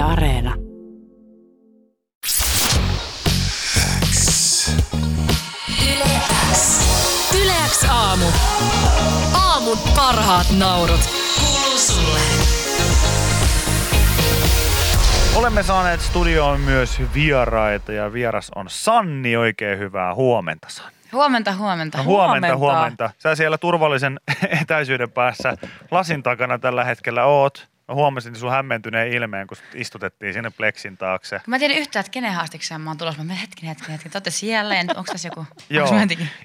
Yle Areena. Yleäks aamu. Aamun parhaat naurut. Kuuluu sulle. Olemme saaneet studioon myös vieraita ja vieras on Sanni. Oikein hyvää huomenta Sanni. Huomenta, huomenta. No, huomenta, Huomenta. huomenta. Sä siellä turvallisen etäisyyden päässä lasin takana tällä hetkellä oot. Mä huomasin sun hämmentyneen ilmeen, kun istutettiin sinne pleksin taakse. Mä en tiedä yhtään, että kenen haastikseen mä oon tulossa. Mä menen hetken, hetken, hetken. Te siellä ja onko tässä joku? Joo.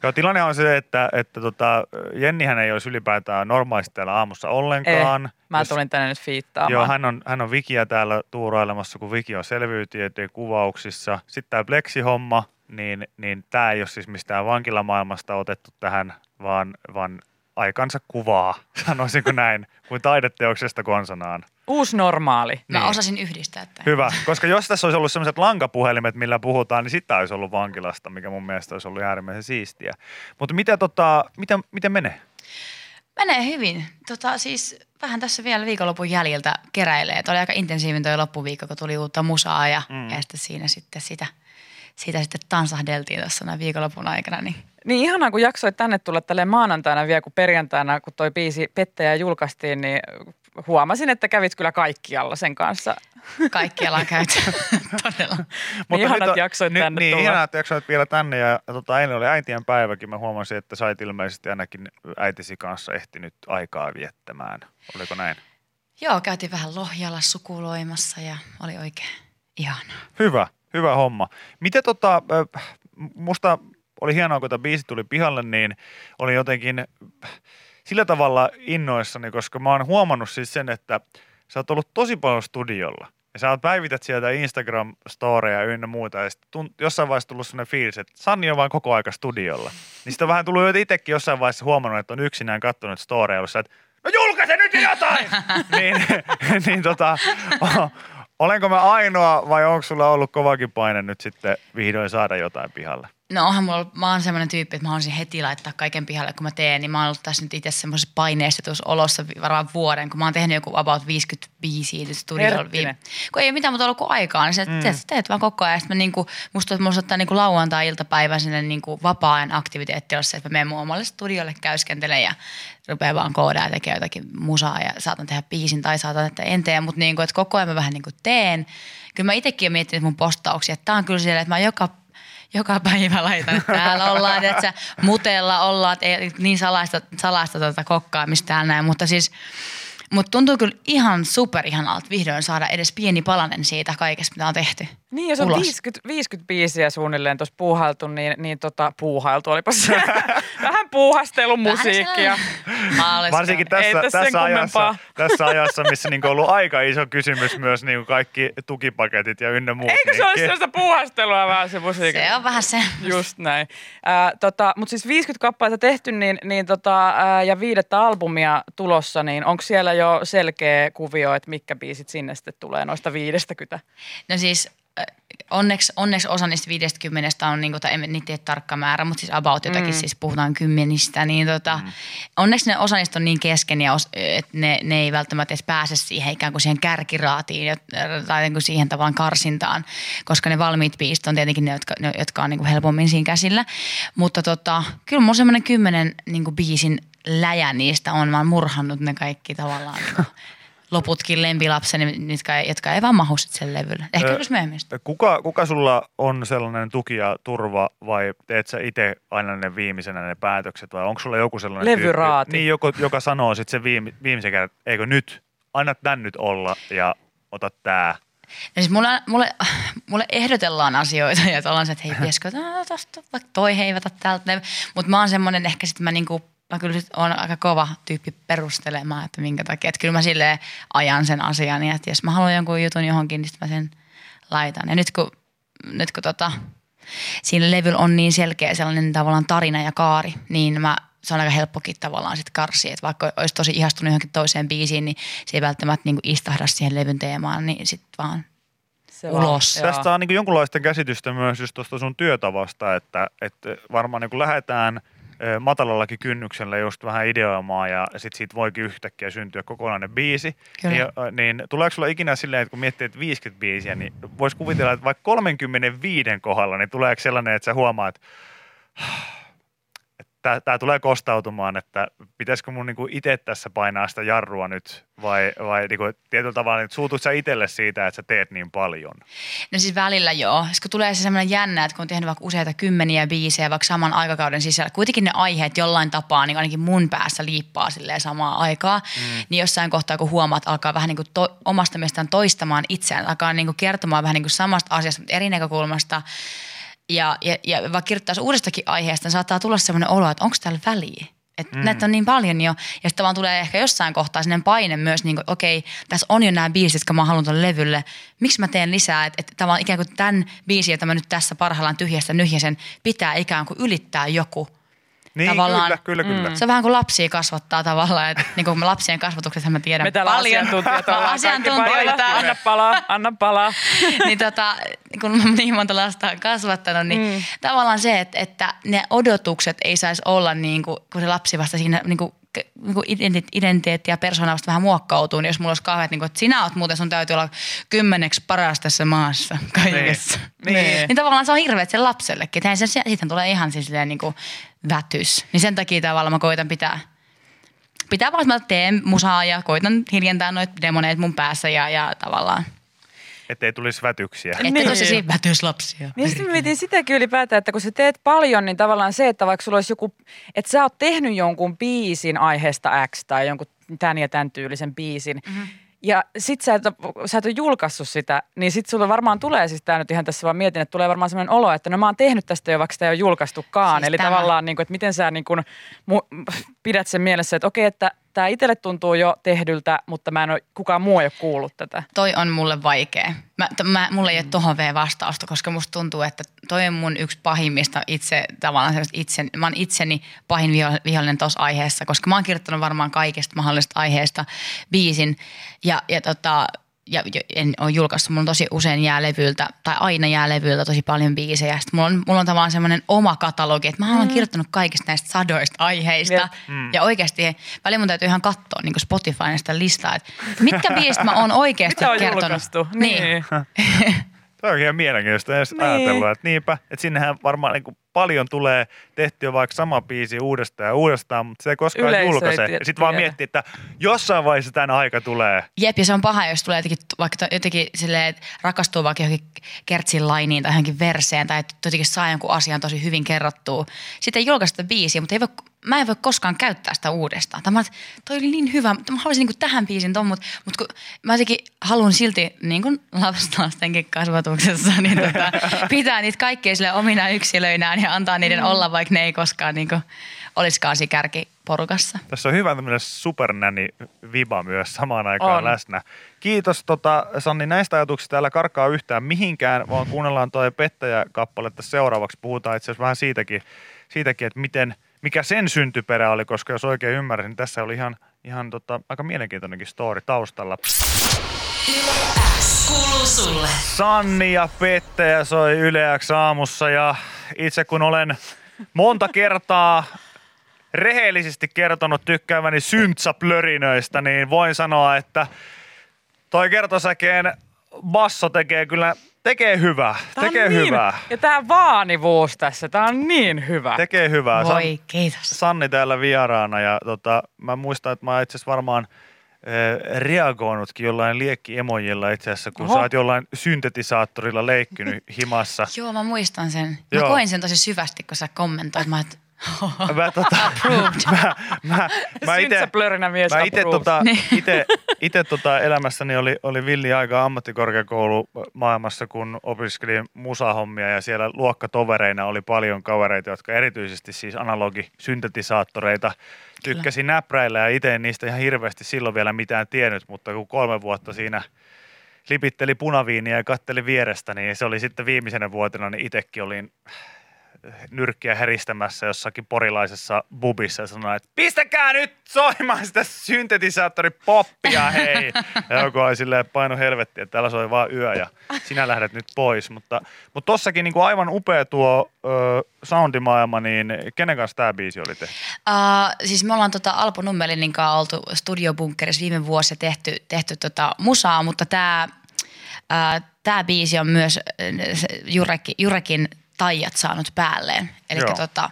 Joo, tilanne on se, että, että tota, Jennihän ei olisi ylipäätään normaalisti täällä aamussa ollenkaan. Eh, mä Jos- tulin tänne nyt fiittaamaan. Joo, hän on, hän on Vikiä täällä tuurailemassa, kun Viki on selviytyjien kuvauksissa. Sitten tämä Plexi-homma, niin, niin tämä ei ole siis mistään vankilamaailmasta otettu tähän, vaan, vaan aikansa kuvaa, sanoisinko näin, kuin taideteoksesta konsanaan. Uusi normaali. Mä Niin. osasin yhdistää tämän. Hyvä, koska jos tässä olisi ollut sellaiset lankapuhelimet, millä puhutaan, niin sitä olisi ollut vankilasta, mikä mun mielestä olisi ollut äärimmäisen siistiä. Mutta mitä tota, miten, miten menee? Menee hyvin. Tota, siis vähän tässä vielä viikonlopun jäljiltä keräilee. Et oli aika intensiivinen toi loppuviikko, kun tuli uutta musaa ja, Mm. ja sitten siinä sitten sitä, sitä sitten tansahdeltiin tuossa näin viikonlopun aikana. Niin Niin ihanaa, kun jaksoit tänne tulla tälle maanantaina vielä, kun perjantaina, kun toi biisi Pettäjä julkaistiin, niin huomasin, että kävit kyllä kaikkialla sen kanssa. kaikkialla on käyty todella. Niin ihanaa, nyt että jaksoit nyt, tänne Niin, tulla. ihanaa, että jaksoit vielä tänne. Ja, ja tota, eilen oli äitien päiväkin. Mä huomasin, että sait ilmeisesti ainakin äitisi kanssa ehtinyt aikaa viettämään. Oliko näin? Joo, käytiin vähän Lohjalla sukuloimassa ja oli oikein ihanaa. Hyvä, hyvä homma. Miten tota, musta oli hienoa, kun tämä biisi tuli pihalle, niin oli jotenkin sillä tavalla innoissani, koska mä oon huomannut siis sen, että sä oot ollut tosi paljon studiolla. Ja sä päivität sieltä Instagram-storeja ynnä muuta, ja sitten tunt, jossain vaiheessa tullut sellainen fiilis, että Sanni on vaan koko aika studiolla. Niin sitten on vähän tullut jo itsekin jossain vaiheessa huomannut, että on yksinään kattonut storeja, jossa että no julkaise nyt jo jotain! niin, niin tota, olenko mä ainoa vai onko sulla ollut kovakin paine nyt sitten vihdoin saada jotain pihalle? No onhan mulla, mä oon semmoinen tyyppi, että mä haluaisin heti laittaa kaiken pihalle, kun mä teen, niin mä oon ollut tässä nyt itse semmoisessa paineistetussa olossa varmaan vuoden, kun mä oon tehnyt joku about 55 studiolla. Herttinen. Kun ei ole mitään muuta ollut kuin aikaa, niin sä mm. teet, teet, vaan koko ajan. Sitten mä niinku, musta musta ottaa niinku lauantai-iltapäivän sinne niinku vapaa-ajan aktiviteetti, jossa että mä menen mun omalle studiolle käyskentelen ja rupeaa vaan koodaa ja tekee jotakin musaa ja saatan tehdä biisin tai saatan, että en tee, mutta niinku, että koko ajan mä vähän niinku teen. Kyllä mä itsekin miettinyt mun postauksia, että tää on kyllä siellä, että mä joka joka päivä laitan, että täällä ollaan, että mutella ollaan, ei niin salaista, salaista tuota kokkaamista täällä näin, mutta siis mutta tuntuu kyllä ihan super ihanalta vihdoin saada edes pieni palanen siitä kaikesta, mitä on tehty. Niin, jos on ulos. 50, 50 biisiä suunnilleen tuossa puuhailtu, niin, niin tota, puuhailtu olipa se. Vähän puuhastelun musiikkia. Varsinkin tässä, tässä tässä, ajassa, tässä ajassa, missä niin on ollut aika iso kysymys myös niin kaikki tukipaketit ja ynnä muut. Eikö se niin ole sellaista puuhastelua vähän se musiikki? Se on vähän se. Just näin. Äh, tota, Mutta siis 50 kappaletta tehty niin, niin tota, äh, ja viidettä albumia tulossa, niin onko siellä jo selkeä kuvio, että mitkä biisit sinne sitten tulee noista 50? No siis äh, onneksi, onneksi osa niistä 50 on, niinku, tai en niitä tiedä tarkka määrä, mutta siis about jotakin, mm. siis puhutaan kymmenistä, niin tota, mm. onneksi ne osa niistä on niin kesken, ja os, että ne, ne ei välttämättä edes pääse siihen ikään kuin siihen kärkiraatiin tai niin kuin siihen tavallaan karsintaan, koska ne valmiit biisit on tietenkin ne, jotka, ne, jotka on niin kuin helpommin siinä käsillä. Mutta tota, kyllä on semmoinen kymmenen niin kuin biisin läjä niistä on, mä oon murhannut ne kaikki tavallaan niin loputkin lempilapseni, jotka, ei- jotka ei vaan mahu sen levylle. Ehkä Ö, joskus myöhemmin. Kuka, kuka sulla on sellainen tuki ja turva vai teet sä itse aina ne viimeisenä ne päätökset vai onko sulla joku sellainen Levyraati. Tyyppi, niin, joku, joka sanoo sitten sen viime, viimeisen kerran, että eikö nyt, anna tän nyt olla ja ota tää. No siis mulle, mulle, mulle ehdotellaan asioita ja ollaan se, että hei, pitäisikö no, tosta, vaikka toi heivata täältä. Mutta mä oon semmoinen ehkä sitten mä niinku, mä kyllä sit oon aika kova tyyppi perustelemaan, että minkä takia. Että kyllä mä silleen ajan sen asian ja että jos mä haluan jonkun jutun johonkin, niin sit mä sen laitan. Ja nyt kun, nyt kun tota, siinä levyllä on niin selkeä sellainen tavallaan tarina ja kaari, niin mä se on aika helppokin tavallaan sitten karsia, että vaikka olisi tosi ihastunut johonkin toiseen biisiin, niin se ei välttämättä niinku istahda siihen levyn teemaan, niin sitten vaan Se Ulos. Joo. Tästä on niin jonkunlaista käsitystä myös just tuosta sun työtavasta, että, että varmaan niin lähdetään matalallakin kynnyksellä just vähän ideoimaan ja sitten siitä voikin yhtäkkiä syntyä kokonainen biisi. Kyllä. Ja, ö, niin tuleeko sulla ikinä silleen, että kun miettii, että 50 biisiä, niin voisi kuvitella, että vaikka 35 kohdalla, niin tuleeko sellainen, että sä huomaat, että tämä tulee kostautumaan, että pitäisikö mun niinku itse tässä painaa sitä jarrua nyt vai, vai niinku, tietyllä tavalla, että suutut sä itselle siitä, että sä teet niin paljon? No siis välillä joo. Sitten kun tulee se semmoinen jännä, että kun on tehnyt vaikka useita kymmeniä biisejä vaikka saman aikakauden sisällä, kuitenkin ne aiheet jollain tapaa, niin ainakin mun päässä liippaa silleen samaa aikaa, mm. niin jossain kohtaa kun huomaat, alkaa vähän niin kuin to, omasta mielestään toistamaan itseään, alkaa niin kuin kertomaan vähän niin kuin samasta asiasta, mutta eri näkökulmasta, ja, ja, ja vaikka kirjoittaisi uudestakin aiheesta, niin saattaa tulla sellainen olo, että onko täällä väliä. Että mm. näitä on niin paljon jo. Ja sitten vaan tulee ehkä jossain kohtaa sellainen paine myös, niin kuin, okei, tässä on jo nämä biisit, jotka mä haluan tuolle levylle. Miksi mä teen lisää? Että, että tavallaan ikään kuin tämän biisin, jota mä nyt tässä parhaillaan tyhjästä nyhjäsen, pitää ikään kuin ylittää joku. Niin, Tavallaan- kyllä, kyllä, kyllä. Se on vähän kuin lapsia kasvattaa tavallaan. Että niin kuin lapsien kasvatuksessa mä tiedän Me täällä paljon. asiantuntijat ollaan kaikki Asiantuntijoita. Anna palaa, anna palaa. niin tota, kun mä niin monta lasta on kasvattanut, niin mm. tavallaan se, että, että ne odotukset ei saisi olla niin kuin, kun se lapsi vasta siinä niin kuin, niin identiteetti ja persoona vasta vähän muokkautuu, niin jos mulla olisi kauheat, niin kuin, että sinä oot muuten, sun täytyy olla kymmeneksi paras tässä maassa kaikessa. Niin. Niin. Niin tavallaan se on hirveet sen lapsellekin. Se, siitä tulee ihan siis silleen niin kuin vätys. Niin sen takia tavallaan mä koitan pitää pitää vaan, että mä teen musaa ja koitan hiljentää noita demoneita mun päässä ja, ja tavallaan, Ettei tulisi vätyksiä. että Niin. niin. tosiaan vätyslapsia. Niin sitten mietin sitäkin ylipäätään, että kun sä teet paljon, niin tavallaan se, että vaikka sulla olisi joku, että sä oot tehnyt jonkun biisin aiheesta X tai jonkun tämän ja tämän tyylisen biisin, mm-hmm. ja sit sä et, sä et ole julkaissut sitä, niin sit sulla varmaan tulee, siis tää nyt ihan tässä vaan mietin, että tulee varmaan sellainen olo, että no mä oon tehnyt tästä jo, vaikka sitä ei ole julkaistukaan. Siis Eli tämä. tavallaan, niin kuin, että miten sä niin kuin, mu- pidät sen mielessä, että okei, että tämä itselle tuntuu jo tehdyltä, mutta mä en ole, kukaan muu ei ole kuullut tätä. Toi on mulle vaikea. Mä, t- mä, mulla ei ole tohon vielä vastausta, koska musta tuntuu, että toi on mun yksi pahimmista itse, tavallaan itse, mä oon itseni pahin viho- vihollinen tuossa aiheessa, koska mä oon kirjoittanut varmaan kaikesta mahdollisesta aiheesta biisin ja, ja tota, ja en ole julkaissut, mulla on tosi usein jää levyltä, tai aina jää levyltä tosi paljon biisejä. Sitten mulla on, mulla on tavallaan semmoinen oma katalogi, että mä olen kirjoittanut kaikista näistä sadoista aiheista. Jep. Mm. Ja oikeasti välillä mun täytyy ihan katsoa niin Spotifyn sitä listaa, että mitkä biisit mä oon oikeasti Mitä on kertonut. julkaistu? Niin. Se on ihan mielenkiintoista edes Niin. niin. ajatella, että niinpä, että sinnehän varmaan niin kuin paljon tulee tehtyä vaikka sama biisi uudestaan ja uudestaan, mutta se ei koskaan Yleisö ei julkaise. tie- Sitten vaan miettii, että jossain vaiheessa tämän aika tulee. Jep, ja se on paha, jos tulee jotenkin, vaikka to- jotenkin silleen, että rakastuu vaikka johonkin kertsin lainiin tai johonkin verseen tai että jotenkin saa jonkun asian tosi hyvin kerrottua. Sitten ei julkaista biisiä, mutta ei voi, mä en voi koskaan käyttää sitä uudestaan. Tämä, toi oli niin hyvä, mutta mä haluaisin niin tähän biisin ton, mutta, mutta kun mä jotenkin haluan silti niin kuin lastenkin kasvatuksessa, niin tota, pitää niitä kaikkia sille omina yksilöinään ja antaa niiden Mm. olla, vaikka ne ei koskaan niin kuin, olisikaan siinä kärkiporukassa. Tässä on hyvä tämmöinen supernäni viba myös samaan aikaan On. läsnä. Kiitos tota, Sanni näistä ajatuksista. Täällä karkaa yhtään mihinkään, vaan kuunnellaan toi pettäjä-kappale tässä seuraavaksi. Puhutaan itse asiassa vähän siitäkin, siitäkin että miten, mikä sen syntyperä oli, koska jos oikein ymmärsin, niin tässä oli ihan, ihan tota, aika mielenkiintoinenkin story taustalla. Sanni ja Pettäjä soi Yle X aamussa ja itse kun olen monta kertaa rehellisesti kertonut tykkääväni syntsaplörinöistä, niin voin sanoa, että toi kertosäkeen basso tekee kyllä, tekee hyvää, Tää tekee niin, hyvää, Ja tämä vaanivuus tässä, tämä on niin hyvä. tekee hyvää. San- Voi, kiitos. Sanni täällä vieraana ja tota, mä muistan, että mä itse asiassa varmaan eh, reagoinutkin jollain liekki-emojilla itse asiassa, kun Oho. sä oot jollain syntetisaattorilla leikkynyt himassa. Joo, mä muistan sen. Mä Joo. koin sen tosi syvästi, kun sä kommentoit. Mä, et, Mä, tota, mä, mä, mä ite, mies mä ite, tota, Niin. ite, ite tota elämässäni oli, oli villi aika ammattikorkeakoulu maailmassa, kun opiskelin musahommia ja siellä luokkatovereina oli paljon kavereita, jotka erityisesti siis analogisyntetisaattoreita tykkäsi näpräillä ja itse niistä ihan hirveästi silloin vielä mitään tiennyt, mutta kun kolme vuotta siinä lipitteli punaviiniä ja katteli vierestä, niin se oli sitten viimeisenä vuotena, niin itsekin olin nyrkkiä heristämässä jossakin porilaisessa bubissa ja sanoi, että pistäkää nyt soimaan sitä syntetisaattoripoppia, hei. Ja joku oli silleen paino helvettiä, että täällä soi vaan yö ja sinä lähdet nyt pois. Mutta, mutta tossakin niin kuin aivan upea tuo ö, soundimaailma, niin kenen kanssa tämä biisi oli tehty? Uh, siis me ollaan tota Alpo Nummelinin kanssa oltu studiobunkerissa viime vuosi tehty, tehty tota musaa, mutta tämä tää biisi on myös Jurekin, Jurekin taijat saanut päälleen. Eli tota,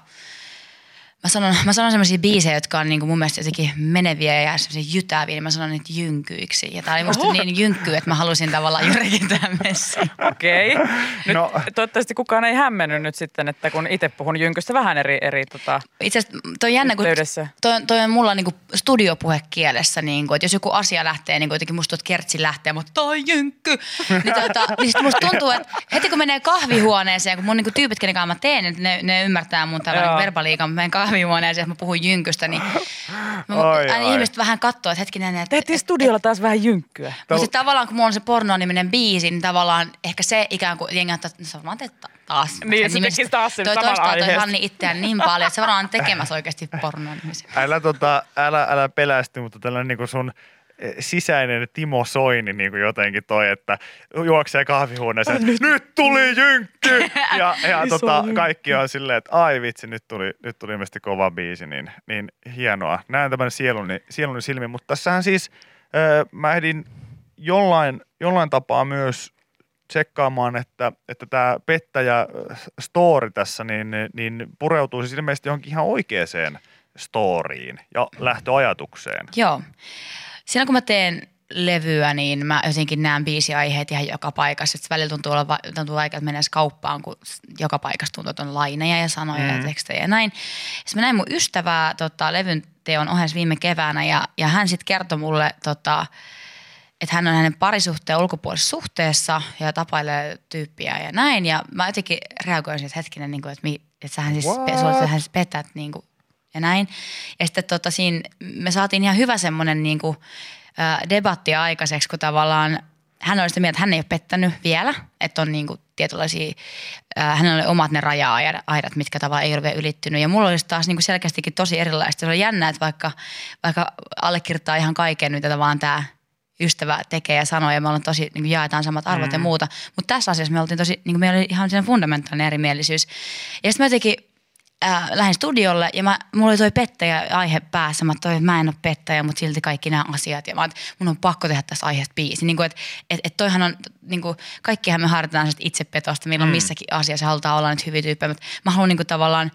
mä sanon, mä sanon semmoisia biisejä, jotka on niinku mun mielestä jotenkin meneviä ja semmoisia jytäviä, niin mä sanon niitä jynkyiksi. Ja tää oli musta Oho. niin jynkky, että mä halusin tavallaan juurikin tämän. Okei. Okay. no. Toivottavasti kukaan ei hämmennyt nyt sitten, että kun itse puhun jynkystä vähän eri, eri tota, Itse asiassa toi on jännä, kun toi, toi on mulla niinku studiopuhekielessä, niinku, että jos joku asia lähtee, niin jotenkin musta tuot kertsi lähtee, mutta toi jynkky. niin, tota, niin sit musta tuntuu, että heti kun menee kahvihuoneeseen, kun mun niinku tyypit, kenen kanssa mä teen, että ne, ne ymmärtää mun tällainen verbaliikan, mä menen kahvihuoneeseen, että mä puhun jynkystä, niin mä, oi, aina oi. ihmiset vähän katsoo, että hetkinen. Että, Tehtiin studiolla taas vähän jynkkyä. Mutta sitten tavallaan kun mulla on se porno-niminen biisi, niin tavallaan ehkä se ikään kuin jengi että se varmaan teet taas. Niin, se tekisi taas sen toi toistaa toi Hanni itseään niin paljon, että se varmaan tekemässä oikeasti pornoa. Älä, tota, älä, älä pelästy, mutta tällainen niin kuin sun sisäinen Timo Soini niin kuin jotenkin toi, että juoksee kahvihuoneeseen, nyt. nyt tuli jynkky! Ja, ja tota, kaikki on silleen, että ai vitsi, nyt tuli, nyt tuli ilmeisesti kova biisi, niin, niin hienoa. Näen tämän sieluni, sieluni silmin, mutta tässähän siis äh, mä ehdin jollain, jollain tapaa myös tsekkaamaan, että, että tämä pettäjä story tässä niin, niin pureutuu siis ilmeisesti johonkin ihan oikeaan storiin ja lähtöajatukseen. Joo. Siinä kun mä teen levyä, niin mä jotenkin näen biisiaiheet ihan joka paikassa. Sitten välillä tuntuu, olla, tuntuu aika, että mennään kauppaan, kun joka paikassa tuntuu, että on laineja ja sanoja mm. ja tekstejä ja näin. Sitten mä näin mun ystävää tota, levyn teon ohessa viime keväänä ja, ja hän sitten kertoi mulle, tota, että hän on hänen parisuhteen ulkopuolisessa suhteessa ja tapailee tyyppiä ja näin. Ja mä jotenkin reagoin siihen, että hetkinen, niin kuin, että, mi, että sähän siis, sulle, hän siis petät niin kuin, ja näin. Ja sitten tota, siinä me saatiin ihan hyvä semmoinen niin kuin, debattia aikaiseksi, kun tavallaan hän oli sitä mieltä, että hän ei ole pettänyt vielä, että on niin kuin tietynlaisia, äh, hänellä oli omat ne raja-aidat, mitkä tavallaan ei ole vielä ylittynyt. Ja mulla olisi taas niin kuin selkeästikin tosi erilaista. Se oli jännä, että vaikka, vaikka allekirjoittaa ihan kaiken, mitä vaan tämä ystävä tekee ja sanoo, ja me ollaan tosi, niin kuin jaetaan samat arvot mm. ja muuta. Mutta tässä asiassa me oltiin tosi, niin kuin meillä oli ihan sen fundamentaalinen erimielisyys. Ja sitten mä jotenkin äh, lähdin studiolle ja mä, mulla oli toi pettäjä aihe päässä. Mä toin, että mä en ole pettäjä, mutta silti kaikki nämä asiat. Ja mä että mun on pakko tehdä tässä aiheesta biisi. Niin kuin, että et, et toihan on, niin kuin, kaikkihan me harjoitetaan itsepetosta, milloin mm. missäkin asiassa halutaan olla nyt hyviä tyyppejä. Mutta mä haluan niin kuin, tavallaan,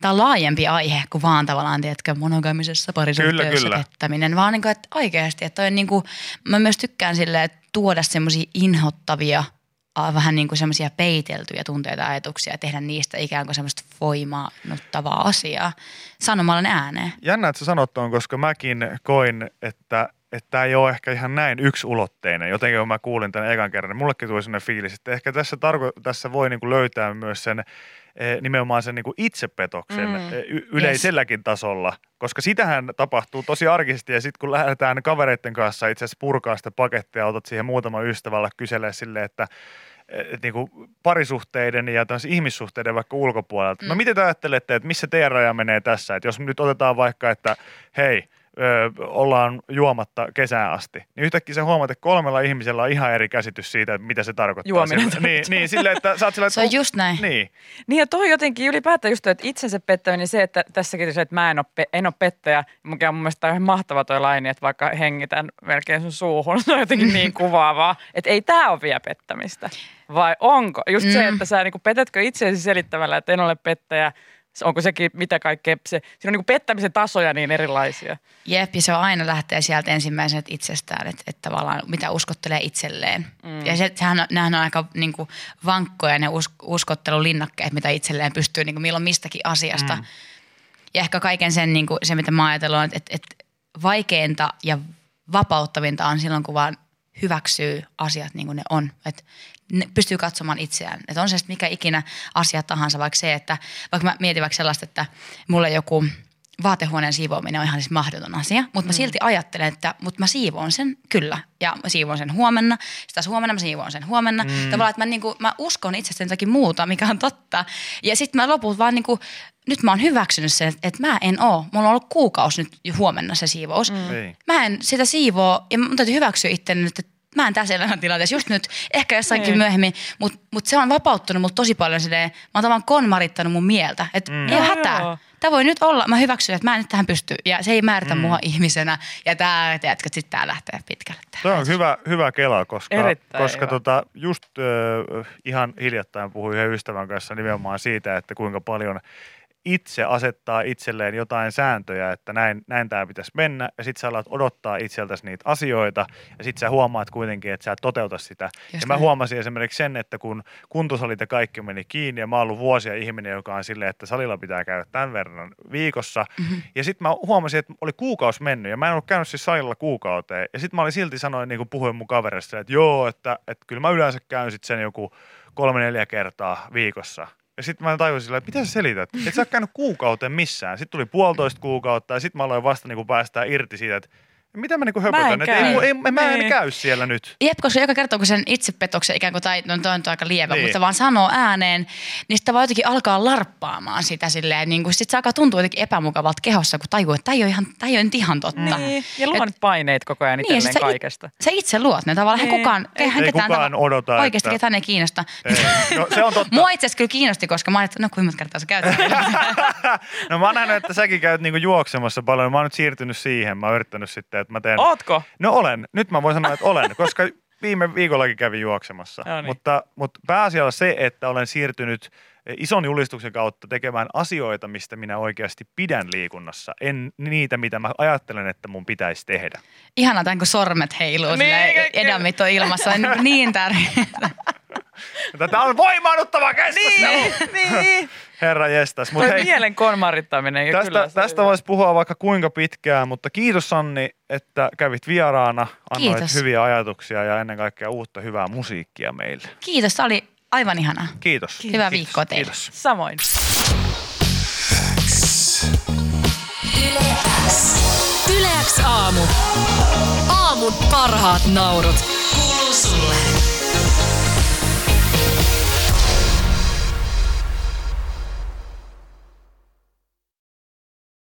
tämä on laajempi aihe kuin vaan tavallaan, tiedätkö, monogamisessa parisuhteessa pettäminen. Vaan niin kuin, että oikeasti, että toi on niin kuin, mä myös tykkään silleen, että tuoda semmoisia inhottavia – vähän niin kuin semmoisia peiteltyjä tunteita ja ajatuksia ja tehdä niistä ikään kuin semmoista voimaannuttavaa asiaa sanomalla ne ääneen. Jännä, että sä sanot tuon, koska mäkin koin, että että tämä ei ole ehkä ihan näin yksulotteinen. Jotenkin kun mä kuulin tämän ekan kerran, niin mullekin tuli sellainen fiilis, että ehkä tässä, tarko- tässä voi niinku löytää myös sen Eh, nimenomaan sen niin kuin itsepetoksen mm. Y- yleiselläkin yes. tasolla, koska sitähän tapahtuu tosi arkisesti ja sitten kun lähdetään kavereiden kanssa itse asiassa purkaa sitä pakettia, otat siihen muutama ystävällä kyselee silleen, että et niin kuin parisuhteiden ja ihmissuhteiden vaikka ulkopuolelta. No mm. No miten te ajattelette, että missä teidän raja menee tässä? Että jos nyt otetaan vaikka, että hei – ö, ollaan juomatta kesään asti, niin yhtäkkiä se huomaat, että kolmella ihmisellä on ihan eri käsitys siitä, mitä se tarkoittaa. Juominen. Sille, niin, niin silleen, että sä oot sillä, että, Se on just näin. Niin. Niin ja toi jotenkin ylipäätään just, että itsensä pettäminen, se, että tässäkin se, että mä en ole, pe- en ole pettäjä, mikä on mun mielestä ihan mahtava toi laini, että vaikka hengitän melkein sun suuhun, se on jotenkin niin kuvaavaa, että ei tämä ole vielä pettämistä. Vai onko? Just mm. se, että sä niin petätkö itseäsi selittämällä, että en ole pettäjä – onko sekin mitä kaikkea, se, siinä on niin pettämisen tasoja niin erilaisia. Jep, ja se on aina lähtee sieltä ensimmäisenä itsestään, että, että tavallaan mitä uskottelee itselleen. Mm. Ja se, sehän on, on aika niin kuin vankkoja ne us, uskottelulinnakkeet, mitä itselleen pystyy niin kuin milloin mistäkin asiasta. Mm. Ja ehkä kaiken sen, niin kuin, se mitä mä ajattelen, että, että, että vaikeinta ja vapauttavinta on silloin, kun vaan hyväksyy asiat niin kuin ne on. Että ne pystyy katsomaan itseään. Että on se mikä ikinä asia tahansa, vaikka se, että vaikka mä mietin vaikka sellaista, että mulle joku vaatehuoneen siivoaminen on ihan siis mahdoton asia, mutta mä silti ajattelen, että mutta mä siivoon sen kyllä ja mä siivoon sen huomenna, sitten taas huomenna mä siivoon sen huomenna. Mm. Tavallaan, että mä, niinku, mä uskon itsestäni jotakin muuta, mikä on totta. Ja sitten mä lopulta vaan niinku, nyt mä oon hyväksynyt sen, että, mä en oo. Mulla on ollut kuukausi nyt jo huomenna se siivous. Mm. Niin. Mä en sitä siivoo ja mun täytyy hyväksyä itteni nyt, että mä en tässä elämäntilanteessa just nyt, ehkä jossakin Niin. myöhemmin, mutta mut se on vapauttanut mulla tosi paljon silleen, mä oon tavallaan konmarittanut mun mieltä, että mm. ei ole hätää. Tämä voi nyt olla, mä hyväksyn, että mä en nyt tähän pysty ja se ei määritä mm. mua ihmisenä ja tää, tiedätkö, sitten tää lähtee pitkälle. tää Toi on hyvä, hyvä kela, koska, Erittäin koska hyvä. tota, just äh, ihan hiljattain puhuin yhden ystävän kanssa nimenomaan siitä, että kuinka paljon itse asettaa itselleen jotain sääntöjä, että näin, näin tämä pitäisi mennä, ja sitten sä alat odottaa itseltäsi niitä asioita, ja sitten sä huomaat kuitenkin, että sä et toteuta sitä. Just ja mä huomasin esimerkiksi sen, että kun kuntosalit ja kaikki meni kiinni, ja mä oon ollut vuosia ihminen, joka on silleen, että salilla pitää käydä tämän verran viikossa, mm-hmm. ja sitten mä huomasin, että oli kuukausi mennyt, ja mä en ollut käynyt siis salilla kuukauteen, ja sitten mä olin silti sanoin, niin kuin puhuin mun kaverissa, että joo, että, että kyllä mä yleensä käyn sitten sen joku kolme-neljä kertaa viikossa. Ja sitten mä tajusin sillä, että mitä sä selität? Et sä oot käynyt kuukauteen missään. Sitten tuli puolitoista kuukautta ja sitten mä aloin vasta niinku päästää irti siitä, että mitä mä niinku höpötän. en että ei, käy. mu- ei, mä en Niin. käy siellä nyt. Jep, koska joka kerta kun sen itsepetoksen ikään kuin, tai no toi on aika lievä, Niin. mutta vaan sanoo ääneen, niin sitä vaan jotenkin alkaa larppaamaan sitä silleen, niin kuin sit se alkaa tuntua jotenkin epämukavalta kehossa, kun tajuu, että tämä ei ole ihan, ei ole ihan totta. Niin, ja luo nyt paineet koko ajan Niin, itselleen sit sä it- kaikesta. Sä itse luot ne tavallaan. Niin. kukaan, eihän Ei ketään kukaan tava- odota, Oikeasti että- ketään ei kiinnosta. Ei. No, se on totta. Mua itse asiassa kyllä kiinnosti, koska mä ajattelin, että no kuinka monta kertaa sä käyt. No mä oon nähnyt, että säkin käyt niinku juoksemassa paljon. Mä oon nyt siirtynyt siihen. Mä oon yrittänyt sitten, että mä teen... Ootko? No olen. Nyt mä voin sanoa, että olen, koska viime viikollakin kävin juoksemassa. No niin. mutta, mutta pääasialla se, että olen siirtynyt ison julistuksen kautta tekemään asioita, mistä minä oikeasti pidän liikunnassa. En niitä, mitä mä ajattelen, että mun pitäisi tehdä. Ihanaa, tämän kun sormet heiluu, Niin, edamit on ilmassa, on niin- niin tärkeää. Tämä on voimaannuttava keskustelu! Niin, niin. Herra jestas. Mut Toi hei, mielen konmarittaminen. ja tästä, kyllä tästä voisi puhua vaikka kuinka pitkään, mutta kiitos Sanni, että kävit vieraana, annoit Kiitos. hyviä ajatuksia ja ennen kaikkea uutta hyvää musiikkia meille. Kiitos, tämä oli aivan ihanaa. Kiitos. Hyvää Kiitos. viikkoa teille. Kiitos. Samoin. Yle X aamu. Aamun parhaat naurut.